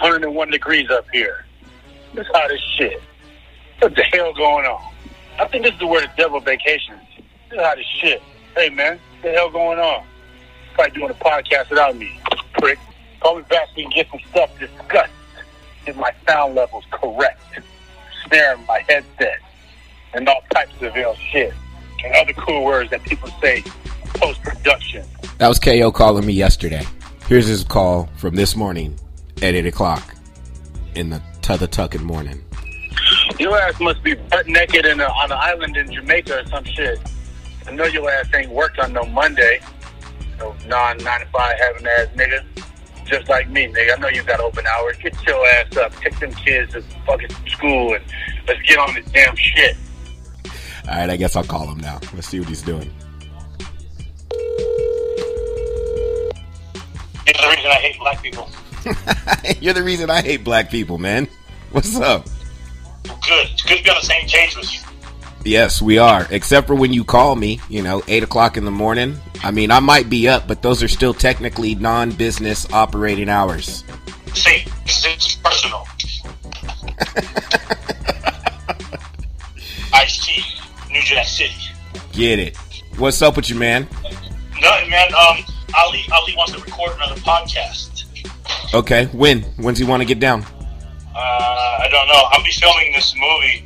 101 degrees up here. It's hot as shit. What the hell going on? I think this is where the devil vacations. Is hot as shit. Hey man, what the hell going on? Probably doing a podcast without me, prick. Call me back so we can get some stuff discussed. Get my sound levels correct. Snare my headset. And all types of ill shit. And other cool words that people say post production. That was KO calling me yesterday. Here's his call from this morning at 8 o'clock in the t'other tucking morning. Your ass must be butt naked in a, on an island in Jamaica or some shit. I know your ass ain't worked on no Monday. No non 95 having ass nigga. Just like me, nigga. I know you got open hours. Get your ass up. Take them kids to fucking school and let's get on this damn shit. All right, I guess I'll call him now. Let's see what he's doing. You're the reason I hate black people. You're the reason I hate black people, man. What's up? Good. It's good to be on the same page with you. Yes, we are. Except for when you call me, you know, 8 o'clock in the morning. I mean, I might be up, but those are still technically non business operating hours. See, it's, it's personal. Ice T, New Jack City. Get it. What's up with you, man? Nothing, man. Um, Ali, Ali wants to record another podcast. Okay, when? When's he want to get down? Uh, I don't know. I'll be filming this movie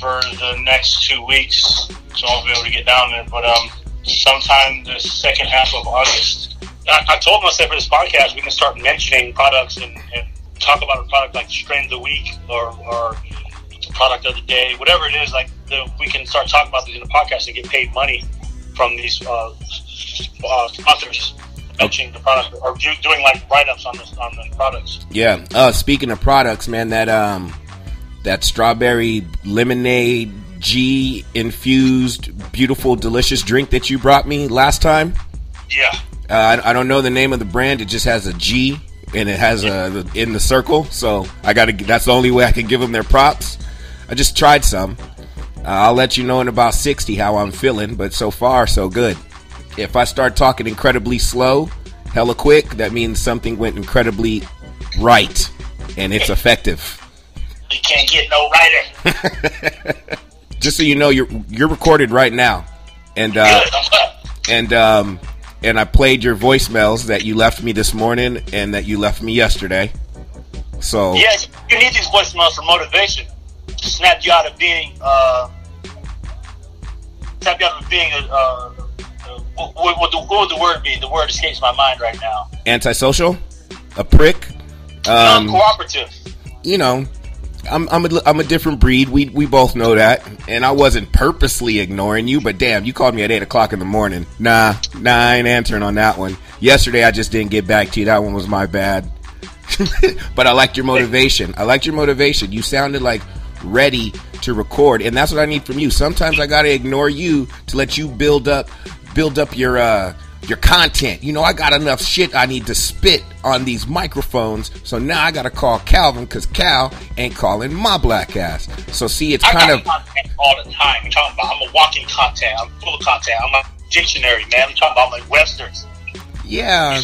for the next two weeks, so I'll be able to get down there. But um, sometime the second half of August. I, I told said for this podcast we can start mentioning products and, and talk about a product like strain of the week or, or product of the day, whatever it is. Like the, we can start talking about these in the podcast and get paid money from these uh, uh, authors mentioning the product or do, doing like write ups on the on the products. Yeah. Uh, speaking of products, man, that um, that strawberry lemonade G infused, beautiful, delicious drink that you brought me last time. Yeah. Uh, I, I don't know the name of the brand. It just has a G and it has a in the circle. So I got to. That's the only way I can give them their props. I just tried some. Uh, I'll let you know in about sixty how I'm feeling. But so far, so good. If I start talking incredibly slow, hella quick, that means something went incredibly right and it's effective. You can't get no writer. Just so you know, you're you're recorded right now, and uh, Good. And um, and I played your voicemails that you left me this morning and that you left me yesterday. So Yes, you need these voicemails for motivation to snap you out of being, uh, snap you out of being a, uh, what, what, the, what would the word be? The word escapes my mind right now. antisocial, a prick. Um, Non-cooperative. you know, I'm I'm a, I'm a different breed. We we both know that, and I wasn't purposely ignoring you. But damn, you called me at eight o'clock in the morning. Nah, nah, I ain't answering on that one. Yesterday, I just didn't get back to you. That one was my bad. but I liked your motivation. I liked your motivation. You sounded like ready to record, and that's what I need from you. Sometimes I gotta ignore you to let you build up build up your uh your content. You know, I got enough shit I need to spit on these microphones, so now I gotta call Calvin because Cal ain't calling my black ass. So see, it's I kind of content all the time. You're talking about I'm a walking content. I'm full of content. I'm a dictionary, man. I'm talking about my Webster's. yeah,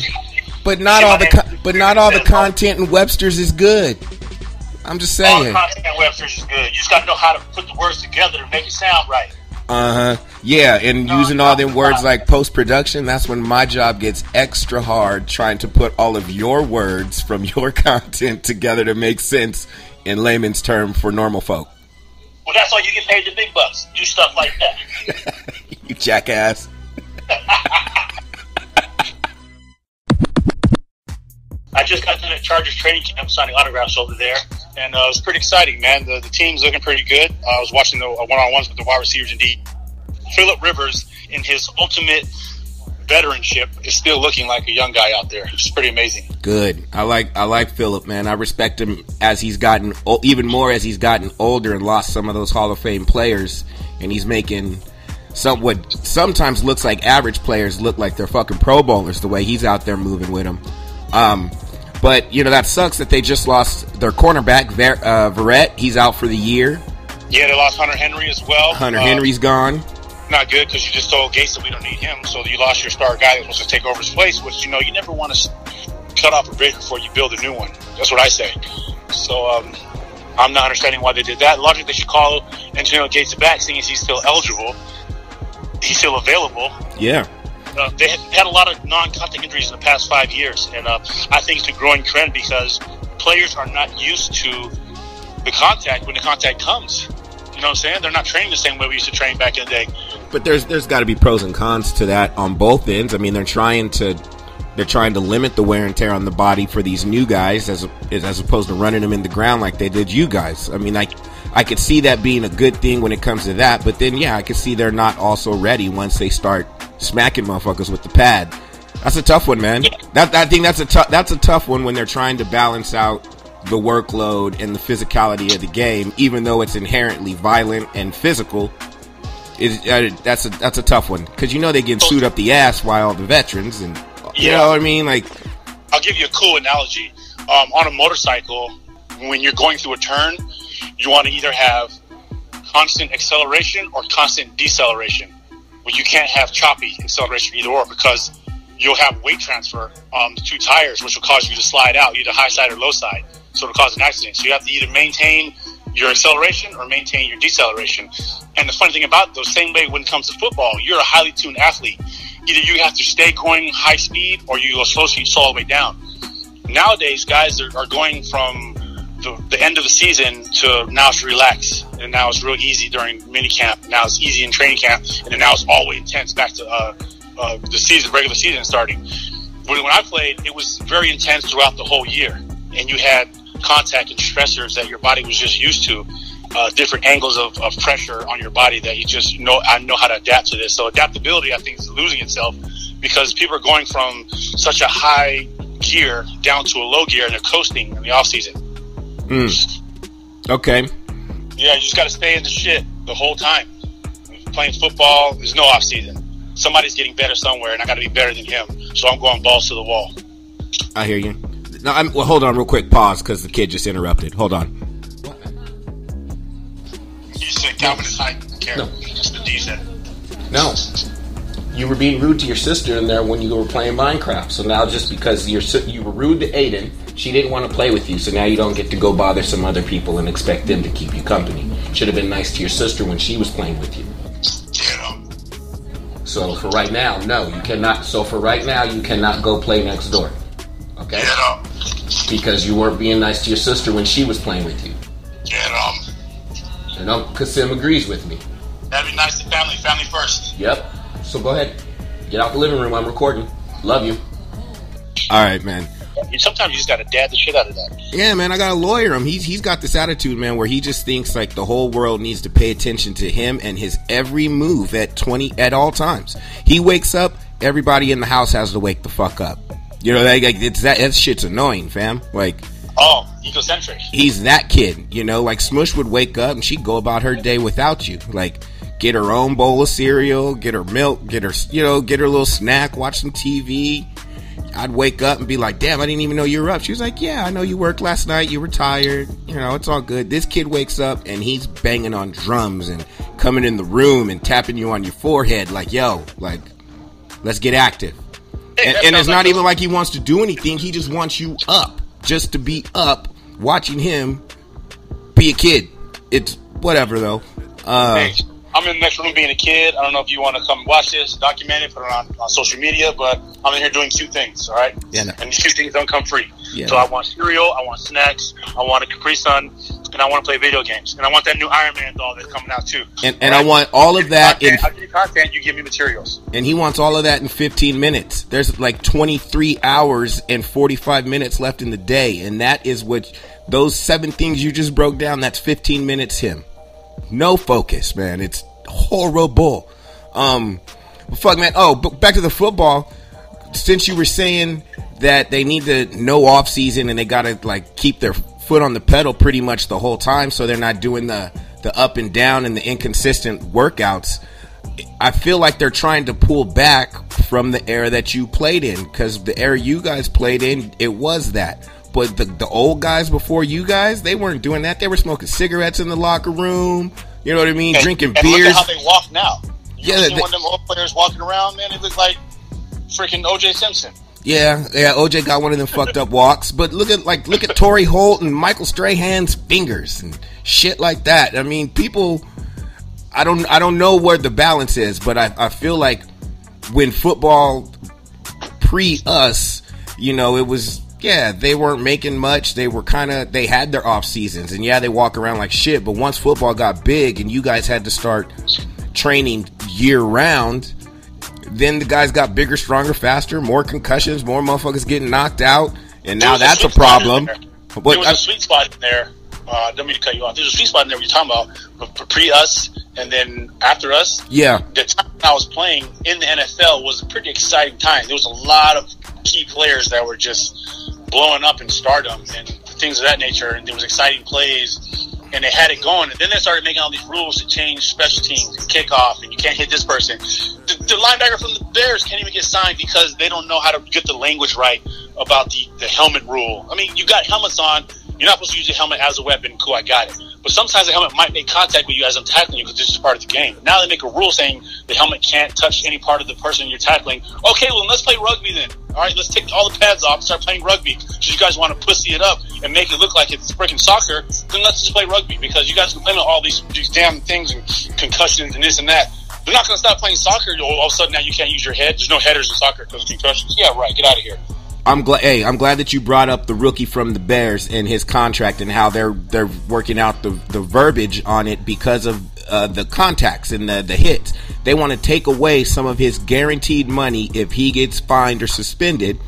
but not all the co- but not all the content in Webster's is good. I'm just saying. All saying. content in Webster's is good. You just got to know how to put the words together to make it sound right. Uh huh. Yeah, and using all them words like post production, that's when my job gets extra hard trying to put all of your words from your content together to make sense in layman's term for normal folk. Well, that's why you get paid the big bucks. Do stuff like that. You jackass. I just got to the Chargers training camp signing autographs over there, and uh, it was pretty exciting, man. The, the team's looking pretty good. Uh, I was watching the one on ones with the wide receivers. Indeed, Philip Rivers, in his ultimate veteranship, is still looking like a young guy out there. It's pretty amazing. Good. I like I like Philip, man. I respect him as he's gotten even more as he's gotten older and lost some of those Hall of Fame players, and he's making some what sometimes looks like average players look like they're fucking Pro Bowlers the way he's out there moving with them. Um, but you know that sucks that they just lost their cornerback Ver, uh, Verrett. He's out for the year. Yeah, they lost Hunter Henry as well. Hunter Uh, Henry's gone. Not good because you just told Gates that we don't need him, so you lost your star guy that was to take over his place. Which you know you never want to cut off a bridge before you build a new one. That's what I say. So um, I'm not understanding why they did that. Logic, they should call Antonio Gates back, seeing as he's still eligible, he's still available. Yeah. Uh, they had, had, a lot of non-contact injuries in the past five years, and uh, I think it's a growing trend because players are not used to the contact when the contact comes. You know what I'm saying? They're not training the same way we used to train back in the day. But there's there's got to be pros and cons to that on both ends. I mean, they're trying to they're trying to limit the wear and tear on the body for these new guys as as opposed to running them in the ground like they did you guys. I mean, like I could see that being a good thing when it comes to that, but then yeah, I could see they're not also ready once they start smacking motherfuckers with the pad. That's a tough one, man. That I think that's a tough that's a tough one when they're trying to balance out the workload and the physicality of the game, even though it's inherently violent and physical. It, uh, that's a that's a tough one because you know they get sued up the ass while the veterans and you yeah. know what I mean? Like, I'll give you a cool analogy. Um, on a motorcycle, when you're going through a turn, you want to either have constant acceleration or constant deceleration. Well, you can't have choppy acceleration either or because you'll have weight transfer on the two tires, which will cause you to slide out either high side or low side. So it'll cause an accident. So you have to either maintain your acceleration or maintain your deceleration. And the funny thing about those, same way when it comes to football, you're a highly tuned athlete either you have to stay going high speed or you go slow speed all the way down. Nowadays, guys are, are going from the, the, end of the season to now it's relax and now it's real easy during mini camp. Now it's easy in training camp, and then now it's all the way intense back to uh, uh, the season, regular season starting. When, when I played, it was very intense throughout the whole year, and you had contact and stressors that your body was just used to uh, different angles of, of pressure on your body that you just know I know how to adapt to this. So adaptability, I think, is losing itself because people are going from such a high gear down to a low gear and they're coasting in the off season. Mm. Okay. Yeah, you just got to stay in the shit the whole time. Playing football, there's no off season. Somebody's getting better somewhere, and I got to be better than him. So I'm going balls to the wall. I hear you. Now, I'm, well, hold on, real quick. Pause because the kid just interrupted. Hold on. You said Calvin is high No. Just the D. No. You were being rude to your sister in there when you were playing Minecraft. So now, just because you're you were rude to Aiden, she didn't want to play with you. So now you don't get to go bother some other people and expect them to keep you company. Should have been nice to your sister when she was playing with you. Yeah. So for right now, no, you cannot. So for right now, you cannot go play next door. Okay. Yeah. Because you weren't being nice to your sister when she was playing with you. Yeah. Um, and Uncle Kassim agrees with me. That'd be nice to family. Family first. Yep. So go ahead. Get out the living room. I'm recording. Love you. All right, man. Sometimes you just gotta dad the shit out of that. Yeah, man. I gotta lawyer him. He's he's got this attitude, man, where he just thinks like the whole world needs to pay attention to him and his every move at twenty at all times. He wakes up, everybody in the house has to wake the fuck up. You know, like, it's that that shit's annoying, fam. Like Oh, egocentric. He's that kid, you know. Like Smush would wake up and she'd go about her day without you. Like get her own bowl of cereal, get her milk, get her, you know, get her little snack, watch some TV. I'd wake up and be like, "Damn, I didn't even know you were up." She was like, "Yeah, I know you worked last night. You were tired. You know, it's all good." This kid wakes up and he's banging on drums and coming in the room and tapping you on your forehead, like, "Yo, like, let's get active." And, and it's not even like he wants to do anything. He just wants you up just to be up watching him be a kid. It's whatever though. Uh, hey, I'm in the next room being a kid. I don't know if you want to come watch this, document it, put it on, on social media, but I'm in here doing two things, all right? Yeah. No. And these two things don't come free. Yeah. So I want cereal, I want snacks, I want a Capri Sun, and I want to play video games. And I want that new Iron Man doll that's coming out too. And, and right? I want all of that content, in. I give you content, you give me materials. And he wants all of that in 15 minutes. There's like 23 hours and 45 minutes left in the day, and that is what those seven things you just broke down. That's 15 minutes. Him, no focus, man. It's horrible. Um, fuck, man. Oh, but back to the football. Since you were saying that they need to no off season and they gotta like keep their foot on the pedal pretty much the whole time, so they're not doing the the up and down and the inconsistent workouts. I feel like they're trying to pull back from the era that you played in because the era you guys played in, it was that. But the, the old guys before you guys, they weren't doing that. They were smoking cigarettes in the locker room. You know what I mean? And, Drinking and beers. Look at how they walk now. You yeah, see one of them old players walking around, man. They look like freaking OJ Simpson. Yeah, yeah. OJ got one of them fucked up walks, but look at like look at Torry Holt and Michael Strahan's fingers and shit like that. I mean, people. I don't I don't know where the balance is, but I, I feel like when football pre us, you know, it was yeah, they weren't making much. They were kind of they had their off seasons, and yeah, they walk around like shit. But once football got big, and you guys had to start training year round, then the guys got bigger, stronger, faster, more concussions, more motherfuckers getting knocked out, and now that's a, a problem. But there was I, a sweet spot in there. Uh, don't mean to cut you off. There's a sweet spot in there. You're talking about pre us and then after us. Yeah, the time I was playing in the NFL was a pretty exciting time. There was a lot of key players that were just blowing up in stardom and things of that nature. And there was exciting plays, and they had it going. And then they started making all these rules to change special teams and kickoff, and you can't hit this person. The, the linebacker from the Bears can't even get signed because they don't know how to get the language right about the, the helmet rule. I mean, you got helmets on. You're not supposed to use your helmet as a weapon. Cool, I got it. But sometimes the helmet might make contact with you as I'm tackling you because this is part of the game. Now they make a rule saying the helmet can't touch any part of the person you're tackling. Okay, well, let's play rugby then. All right, let's take all the pads off and start playing rugby. So you guys want to pussy it up and make it look like it's freaking soccer, then let's just play rugby because you guys complain about all these, these damn things and concussions and this and that. They're not going to stop playing soccer. All of a sudden now you can't use your head. There's no headers in soccer because of concussions. Yeah, right. Get out of here. I'm glad. Hey, I'm glad that you brought up the rookie from the Bears and his contract and how they're they're working out the the verbiage on it because of uh, the contacts and the the hits. They want to take away some of his guaranteed money if he gets fined or suspended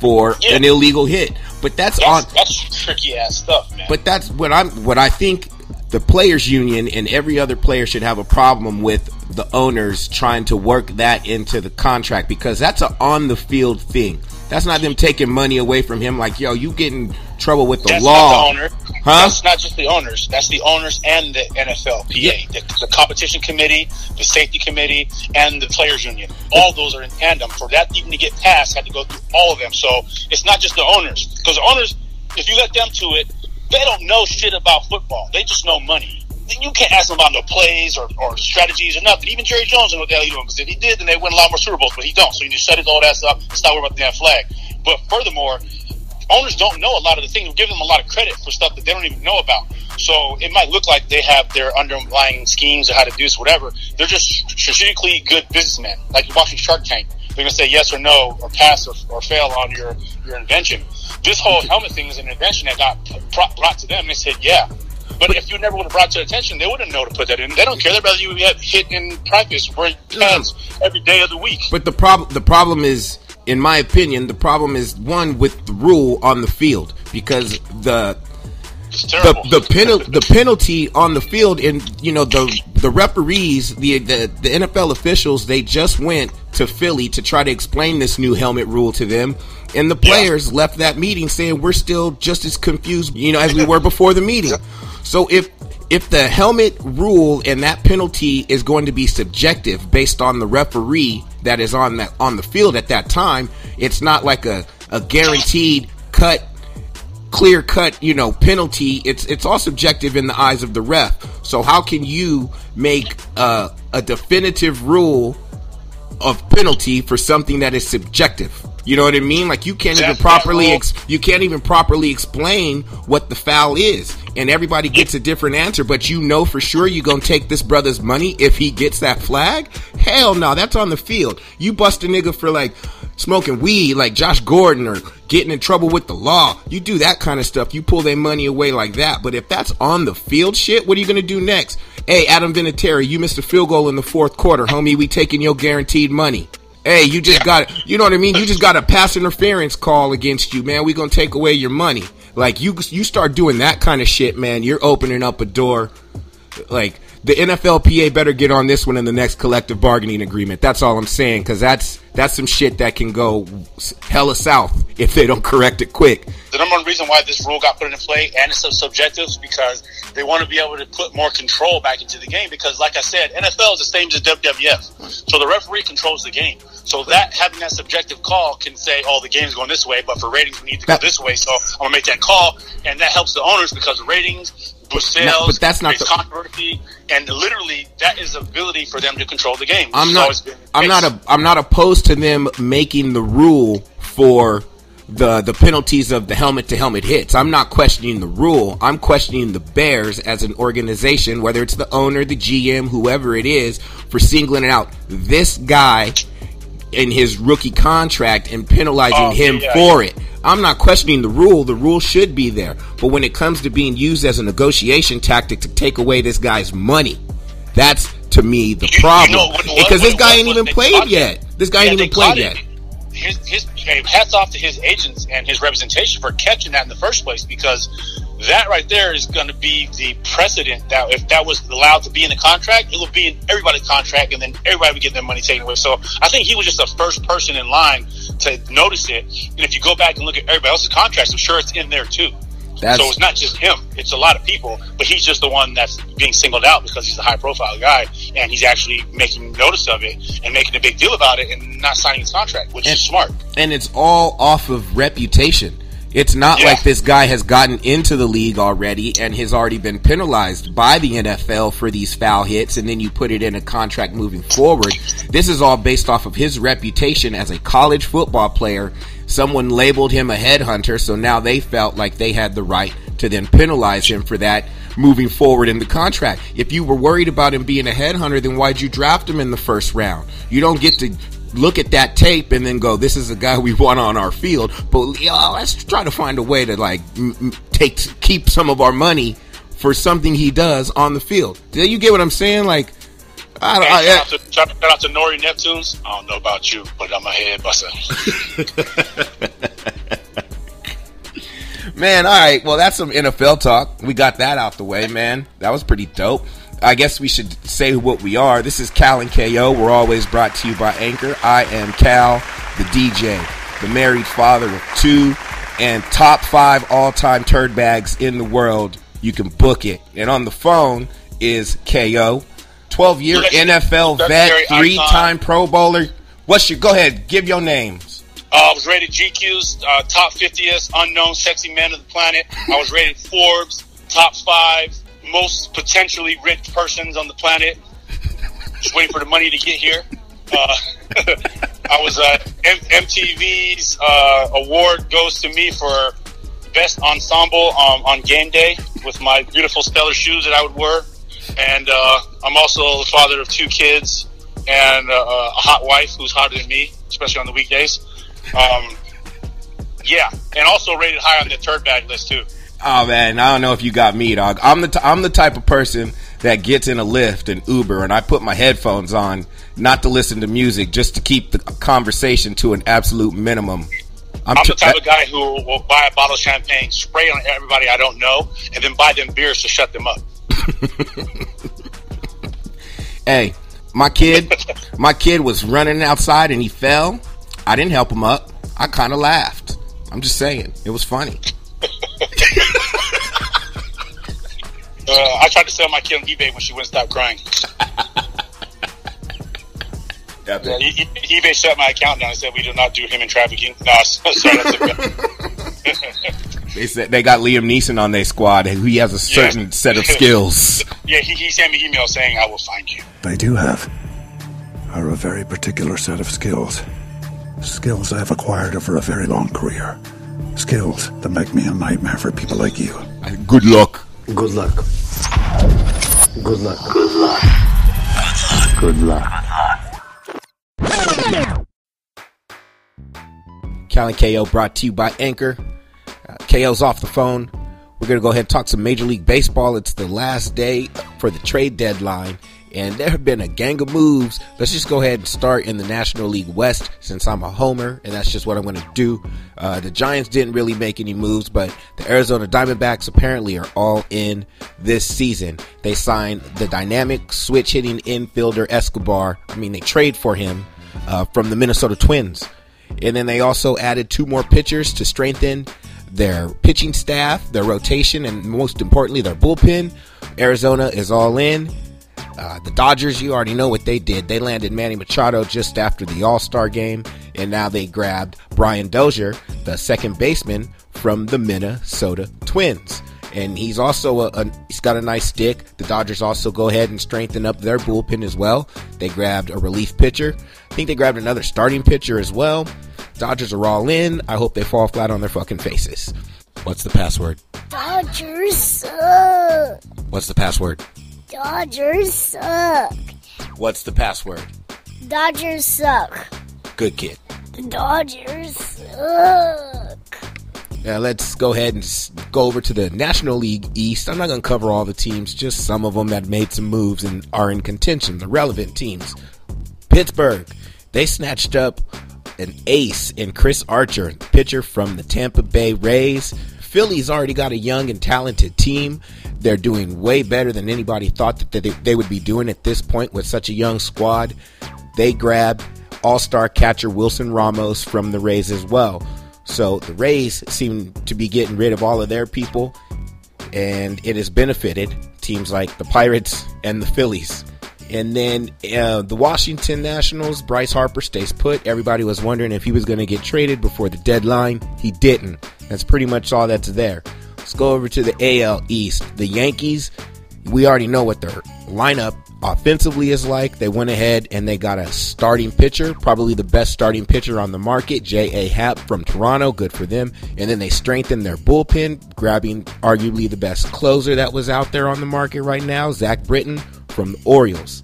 for yeah. an illegal hit. But that's, that's on that's tricky ass stuff, man. But that's what I'm what I think the players union and every other player should have a problem with the owners trying to work that into the contract because that's an on the field thing. That's not them taking money away from him. Like, yo, you get in trouble with the That's law. The. Huh? That's not just the owners. That's the owners and the NFLPA, yeah. the, the, competition committee, the safety committee, and the players union. All those are in tandem. For that even to get passed, had to go through all of them. So it's not just the owners, because the owners, if you let them to it, they don't know shit about football. They just know money you can't ask them about no plays or, or strategies or nothing. Even Jerry Jones knows what the hell he's doing because if he did, then they win a lot more Super Bowls. But he don't, so you need to shut his old ass up and stop worrying about the damn flag. But furthermore, owners don't know a lot of the things. We give them a lot of credit for stuff that they don't even know about. So it might look like they have their underlying schemes or how to do this, whatever. They're just strategically good businessmen, like you're watching Shark Tank. They're gonna say yes or no, or pass or, or fail on your your invention. This whole helmet thing is an invention that got brought to them. They said, yeah, but if you never would have brought to attention, they wouldn't know to put that in. They don't care. They'd rather you get hit in practice, wearing mm-hmm. pads every day of the week. But the problem, the problem is, in my opinion, the problem is one with the rule on the field because the the the, penal, the penalty on the field and you know the the referees the, the the NFL officials they just went to Philly to try to explain this new helmet rule to them and the players yeah. left that meeting saying we're still just as confused you know as we were before the meeting. So if if the helmet rule and that penalty is going to be subjective based on the referee that is on that on the field at that time, it's not like a, a guaranteed cut clear cut, you know, penalty. It's it's all subjective in the eyes of the ref. So how can you make a, a definitive rule of penalty for something that is subjective? You know what I mean? Like you can't even properly ex- you can't even properly explain what the foul is, and everybody gets a different answer. But you know for sure you're gonna take this brother's money if he gets that flag. Hell no, that's on the field. You bust a nigga for like smoking weed, like Josh Gordon, or getting in trouble with the law. You do that kind of stuff. You pull their money away like that. But if that's on the field shit, what are you gonna do next? Hey, Adam Vinatieri, you missed a field goal in the fourth quarter, homie. We taking your guaranteed money. Hey, you just got you know what I mean? You just got a pass interference call against you, man. We gonna take away your money. Like you you start doing that kind of shit, man, you're opening up a door like the NFLPA better get on this one in the next collective bargaining agreement. That's all I'm saying because that's that's some shit that can go hella south if they don't correct it quick. The number one reason why this rule got put into play and it's so subjective is because they want to be able to put more control back into the game. Because, like I said, NFL is the same as WWF, so the referee controls the game. So that having that subjective call can say, "Oh, the game's going this way," but for ratings, we need to go this way. So I'm gonna make that call, and that helps the owners because ratings sales, no, but that's not the controversy, and literally that is ability for them to control the game. I'm not. I'm not a. I'm not opposed to them making the rule for the the penalties of the helmet to helmet hits. I'm not questioning the rule. I'm questioning the Bears as an organization, whether it's the owner, the GM, whoever it is, for singling out this guy in his rookie contract and penalizing oh, him yeah, for yeah. it. I'm not questioning the rule. The rule should be there. But when it comes to being used as a negotiation tactic to take away this guy's money, that's to me the problem. You know, because this guy ain't even played yet. This guy ain't even played yet. His, his hats off to his agents and his representation for catching that in the first place because that right there is going to be the precedent that if that was allowed to be in the contract, it would be in everybody's contract, and then everybody would get their money taken away. So I think he was just the first person in line to notice it. And if you go back and look at everybody else's contracts, I'm sure it's in there too. That's, so it's not just him; it's a lot of people. But he's just the one that's being singled out because he's a high-profile guy, and he's actually making notice of it and making a big deal about it, and not signing his contract, which and, is smart. And it's all off of reputation. It's not yeah. like this guy has gotten into the league already and has already been penalized by the NFL for these foul hits, and then you put it in a contract moving forward. This is all based off of his reputation as a college football player. Someone labeled him a headhunter, so now they felt like they had the right to then penalize him for that moving forward in the contract. If you were worried about him being a headhunter, then why'd you draft him in the first round? You don't get to look at that tape and then go, "This is a guy we want on our field." But yeah, let's try to find a way to like take keep some of our money for something he does on the field. Do you get what I'm saying? Like, I don't. Hey, shout, I, out to, shout out to Nori Neptunes. I don't know about you, but I'm a head buster. man, all right. Well, that's some NFL talk. We got that out the way, man. That was pretty dope. I guess we should say what we are. This is Cal and KO. We're always brought to you by Anchor. I am Cal, the DJ, the married father of two, and top five all time turd bags in the world. You can book it. And on the phone is KO, 12 year NFL vet, three time Pro Bowler. What's your, go ahead, give your names. Uh, I was rated GQ's uh, top 50th unknown sexy man of the planet. I was rated Forbes top five most potentially rich persons on the planet. Just waiting for the money to get here. Uh, I was uh, M- MTV's uh, award goes to me for best ensemble um, on game day with my beautiful stellar shoes that I would wear, and uh, I'm also the father of two kids and uh, a hot wife who's hotter than me, especially on the weekdays. Um, yeah, and also rated high on the turd bag list too. Oh man, I don't know if you got me, dog. I'm the t- I'm the type of person that gets in a Lyft and Uber, and I put my headphones on, not to listen to music, just to keep the conversation to an absolute minimum. I'm, I'm the type of guy who will buy a bottle of champagne, spray on everybody I don't know, and then buy them beers to shut them up. hey, my kid, my kid was running outside and he fell. I didn't help him up. I kind of laughed. I'm just saying, it was funny. I tried to sell my kid on eBay when she wouldn't stop crying. Yeah, eBay shut my account down and said we do not do human trafficking. No, sorry, they said they got Liam Neeson on their squad, and he has a certain yeah. set of skills. yeah, he, he sent me email saying I will find you. They do have are a very particular set of skills. Skills I have acquired over a very long career. Skills that make me a nightmare for people like you. Good luck. Good luck. Good luck. Good luck. Good luck. Good luck. Cal and KO brought to you by Anchor. Uh, KO's off the phone. We're going to go ahead and talk some Major League Baseball. It's the last day for the trade deadline and there have been a gang of moves. Let's just go ahead and start in the National League West since I'm a homer, and that's just what I'm going to do. Uh, the Giants didn't really make any moves, but the Arizona Diamondbacks apparently are all in this season. They signed the dynamic switch hitting infielder Escobar. I mean, they trade for him uh, from the Minnesota Twins. And then they also added two more pitchers to strengthen their pitching staff, their rotation, and most importantly, their bullpen. Arizona is all in. Uh, the Dodgers, you already know what they did. They landed Manny Machado just after the All Star game, and now they grabbed Brian Dozier, the second baseman from the Minnesota Twins. And he's also a, a, he's got a nice stick. The Dodgers also go ahead and strengthen up their bullpen as well. They grabbed a relief pitcher. I think they grabbed another starting pitcher as well. Dodgers are all in. I hope they fall flat on their fucking faces. What's the password? Dodgers suck. What's the password? Dodgers suck. What's the password? Dodgers suck. Good kid. The Dodgers suck. Now let's go ahead and go over to the National League East. I'm not going to cover all the teams, just some of them that made some moves and are in contention, the relevant teams. Pittsburgh, they snatched up an ace in Chris Archer, pitcher from the Tampa Bay Rays. Philly's already got a young and talented team. They're doing way better than anybody thought that they, they would be doing at this point with such a young squad. They grabbed all star catcher Wilson Ramos from the Rays as well. So the Rays seem to be getting rid of all of their people, and it has benefited teams like the Pirates and the Phillies. And then uh, the Washington Nationals, Bryce Harper stays put. Everybody was wondering if he was going to get traded before the deadline. He didn't. That's pretty much all that's there. Let's go over to the AL East. The Yankees, we already know what their lineup offensively is like. They went ahead and they got a starting pitcher, probably the best starting pitcher on the market, J.A. Happ from Toronto. Good for them. And then they strengthened their bullpen, grabbing arguably the best closer that was out there on the market right now, Zach Britton from the Orioles.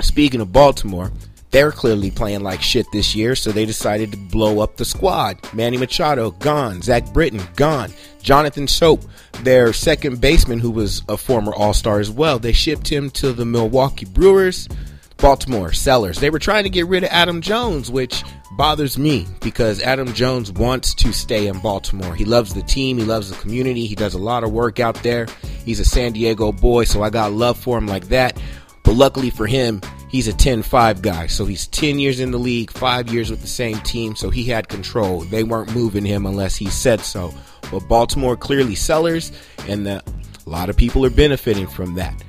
Speaking of Baltimore, they're clearly playing like shit this year, so they decided to blow up the squad. Manny Machado, gone. Zach Britton, gone. Jonathan Schoop, their second baseman, who was a former All Star as well, they shipped him to the Milwaukee Brewers. Baltimore, Sellers. They were trying to get rid of Adam Jones, which bothers me because Adam Jones wants to stay in Baltimore. He loves the team, he loves the community, he does a lot of work out there. He's a San Diego boy, so I got love for him like that. But luckily for him, he's a 10 5 guy. So he's 10 years in the league, five years with the same team. So he had control. They weren't moving him unless he said so. But Baltimore clearly sellers, and the, a lot of people are benefiting from that.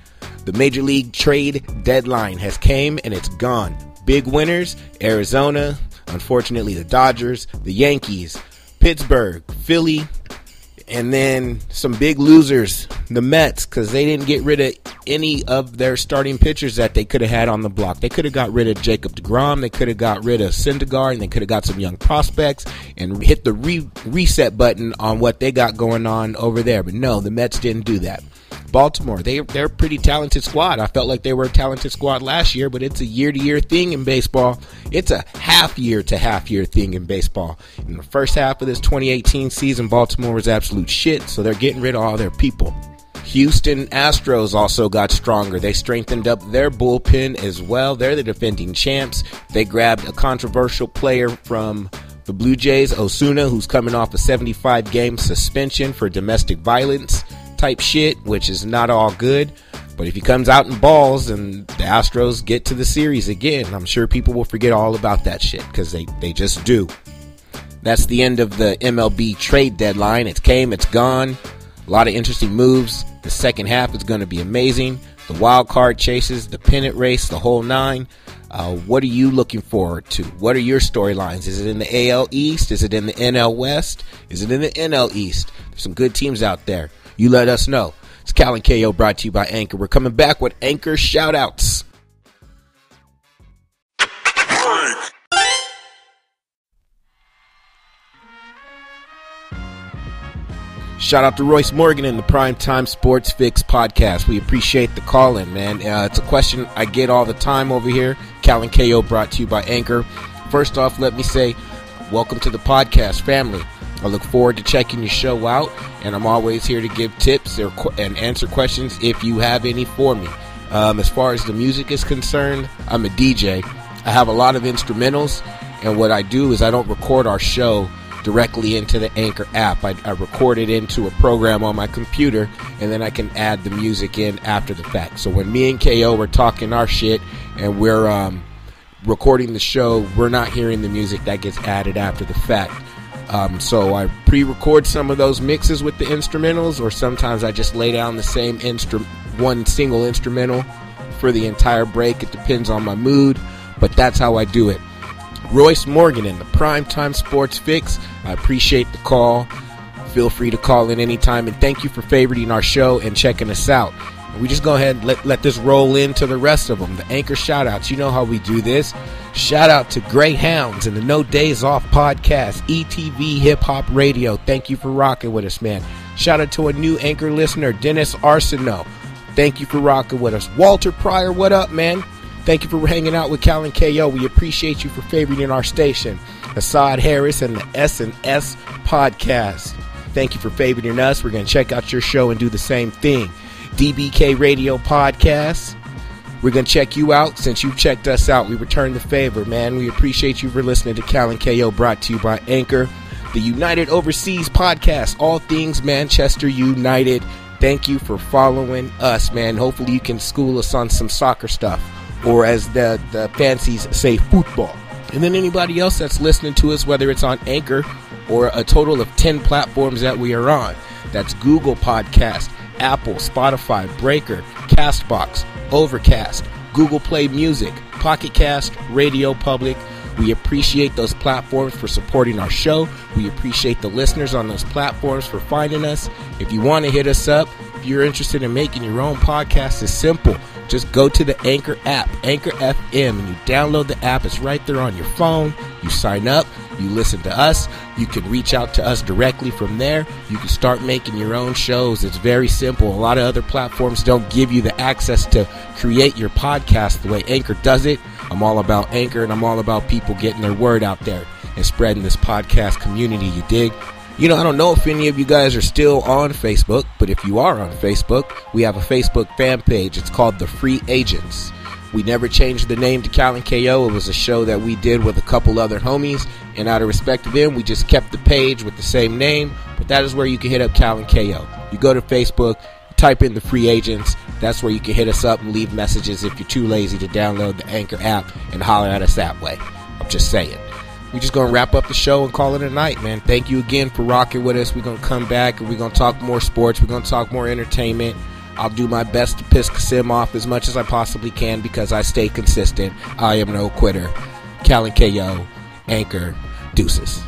The major league trade deadline has came and it's gone. Big winners, Arizona, unfortunately the Dodgers, the Yankees, Pittsburgh, Philly, and then some big losers, the Mets, because they didn't get rid of any of their starting pitchers that they could have had on the block. They could have got rid of Jacob DeGrom, they could have got rid of Syndergaard, and they could have got some young prospects and hit the re- reset button on what they got going on over there. But no, the Mets didn't do that. Baltimore, they they're a pretty talented squad. I felt like they were a talented squad last year, but it's a year to year thing in baseball. It's a half year to half year thing in baseball. In the first half of this 2018 season, Baltimore was absolute shit, so they're getting rid of all their people. Houston Astros also got stronger. They strengthened up their bullpen as well. They're the defending champs. They grabbed a controversial player from the Blue Jays, Osuna, who's coming off a 75 game suspension for domestic violence type shit, which is not all good. But if he comes out in balls and the Astros get to the series again, I'm sure people will forget all about that shit because they, they just do. That's the end of the MLB trade deadline. It's came, it's gone. A lot of interesting moves. The second half is going to be amazing. The wild card chases, the pennant race, the whole nine. Uh, what are you looking forward to? What are your storylines? Is it in the AL East? Is it in the NL West? Is it in the NL East? There's some good teams out there. You let us know. It's Cal and KO brought to you by Anchor. We're coming back with Anchor shoutouts. Shout out to Royce Morgan in the Primetime Sports Fix podcast. We appreciate the call in, man. Uh, it's a question I get all the time over here. Cal and KO brought to you by Anchor. First off, let me say, welcome to the podcast family. I look forward to checking your show out, and I'm always here to give tips or, and answer questions if you have any for me. Um, as far as the music is concerned, I'm a DJ. I have a lot of instrumentals, and what I do is I don't record our show directly into the Anchor app. I, I, record it into a program on my computer, and then I can add the music in after the fact. So when me and KO are talking our shit and we're um, recording the show, we're not hearing the music that gets added after the fact. Um, so I pre-record some of those mixes with the instrumentals, or sometimes I just lay down the same instru- one single instrumental for the entire break. It depends on my mood, but that's how I do it. Royce Morgan in the Primetime Sports Fix. I appreciate the call. Feel free to call in anytime, and thank you for favoriting our show and checking us out. We just go ahead and let, let this roll into the rest of them. The anchor shout outs. You know how we do this. Shout out to Greyhounds and the No Days Off podcast, ETV Hip Hop Radio. Thank you for rocking with us, man. Shout out to a new anchor listener, Dennis Arsenault. Thank you for rocking with us. Walter Pryor, what up, man? Thank you for hanging out with Cal and KO. We appreciate you for favoriting our station. Assad Harris and the S and S podcast. Thank you for favoriting us. We're going to check out your show and do the same thing. DBK Radio Podcast. We're going to check you out since you've checked us out. We return the favor, man. We appreciate you for listening to Cal and KO brought to you by Anchor, the United Overseas Podcast, all things Manchester United. Thank you for following us, man. Hopefully, you can school us on some soccer stuff, or as the, the fancies say, football. And then anybody else that's listening to us, whether it's on Anchor or a total of 10 platforms that we are on. That's Google Podcast, Apple, Spotify, Breaker, Castbox, Overcast, Google Play Music, Pocket Cast, Radio Public. We appreciate those platforms for supporting our show. We appreciate the listeners on those platforms for finding us. If you want to hit us up, if you're interested in making your own podcast, it's simple. Just go to the Anchor app, Anchor FM, and you download the app. It's right there on your phone. You sign up, you listen to us. You can reach out to us directly from there. You can start making your own shows. It's very simple. A lot of other platforms don't give you the access to create your podcast the way Anchor does it. I'm all about Anchor and I'm all about people getting their word out there and spreading this podcast community. You dig? You know, I don't know if any of you guys are still on Facebook, but if you are on Facebook, we have a Facebook fan page. It's called The Free Agents. We never changed the name to Cal and KO. It was a show that we did with a couple other homies, and out of respect to them, we just kept the page with the same name. But that is where you can hit up Cal and KO. You go to Facebook, type in the free agents. That's where you can hit us up and leave messages if you're too lazy to download the Anchor app and holler at us that way. I'm just saying. We're just gonna wrap up the show and call it a night, man. Thank you again for rocking with us. We're gonna come back and we're gonna talk more sports. We're gonna talk more entertainment. I'll do my best to piss Kassim off as much as I possibly can because I stay consistent. I am no quitter. Cal and KO, Anchor, deuces.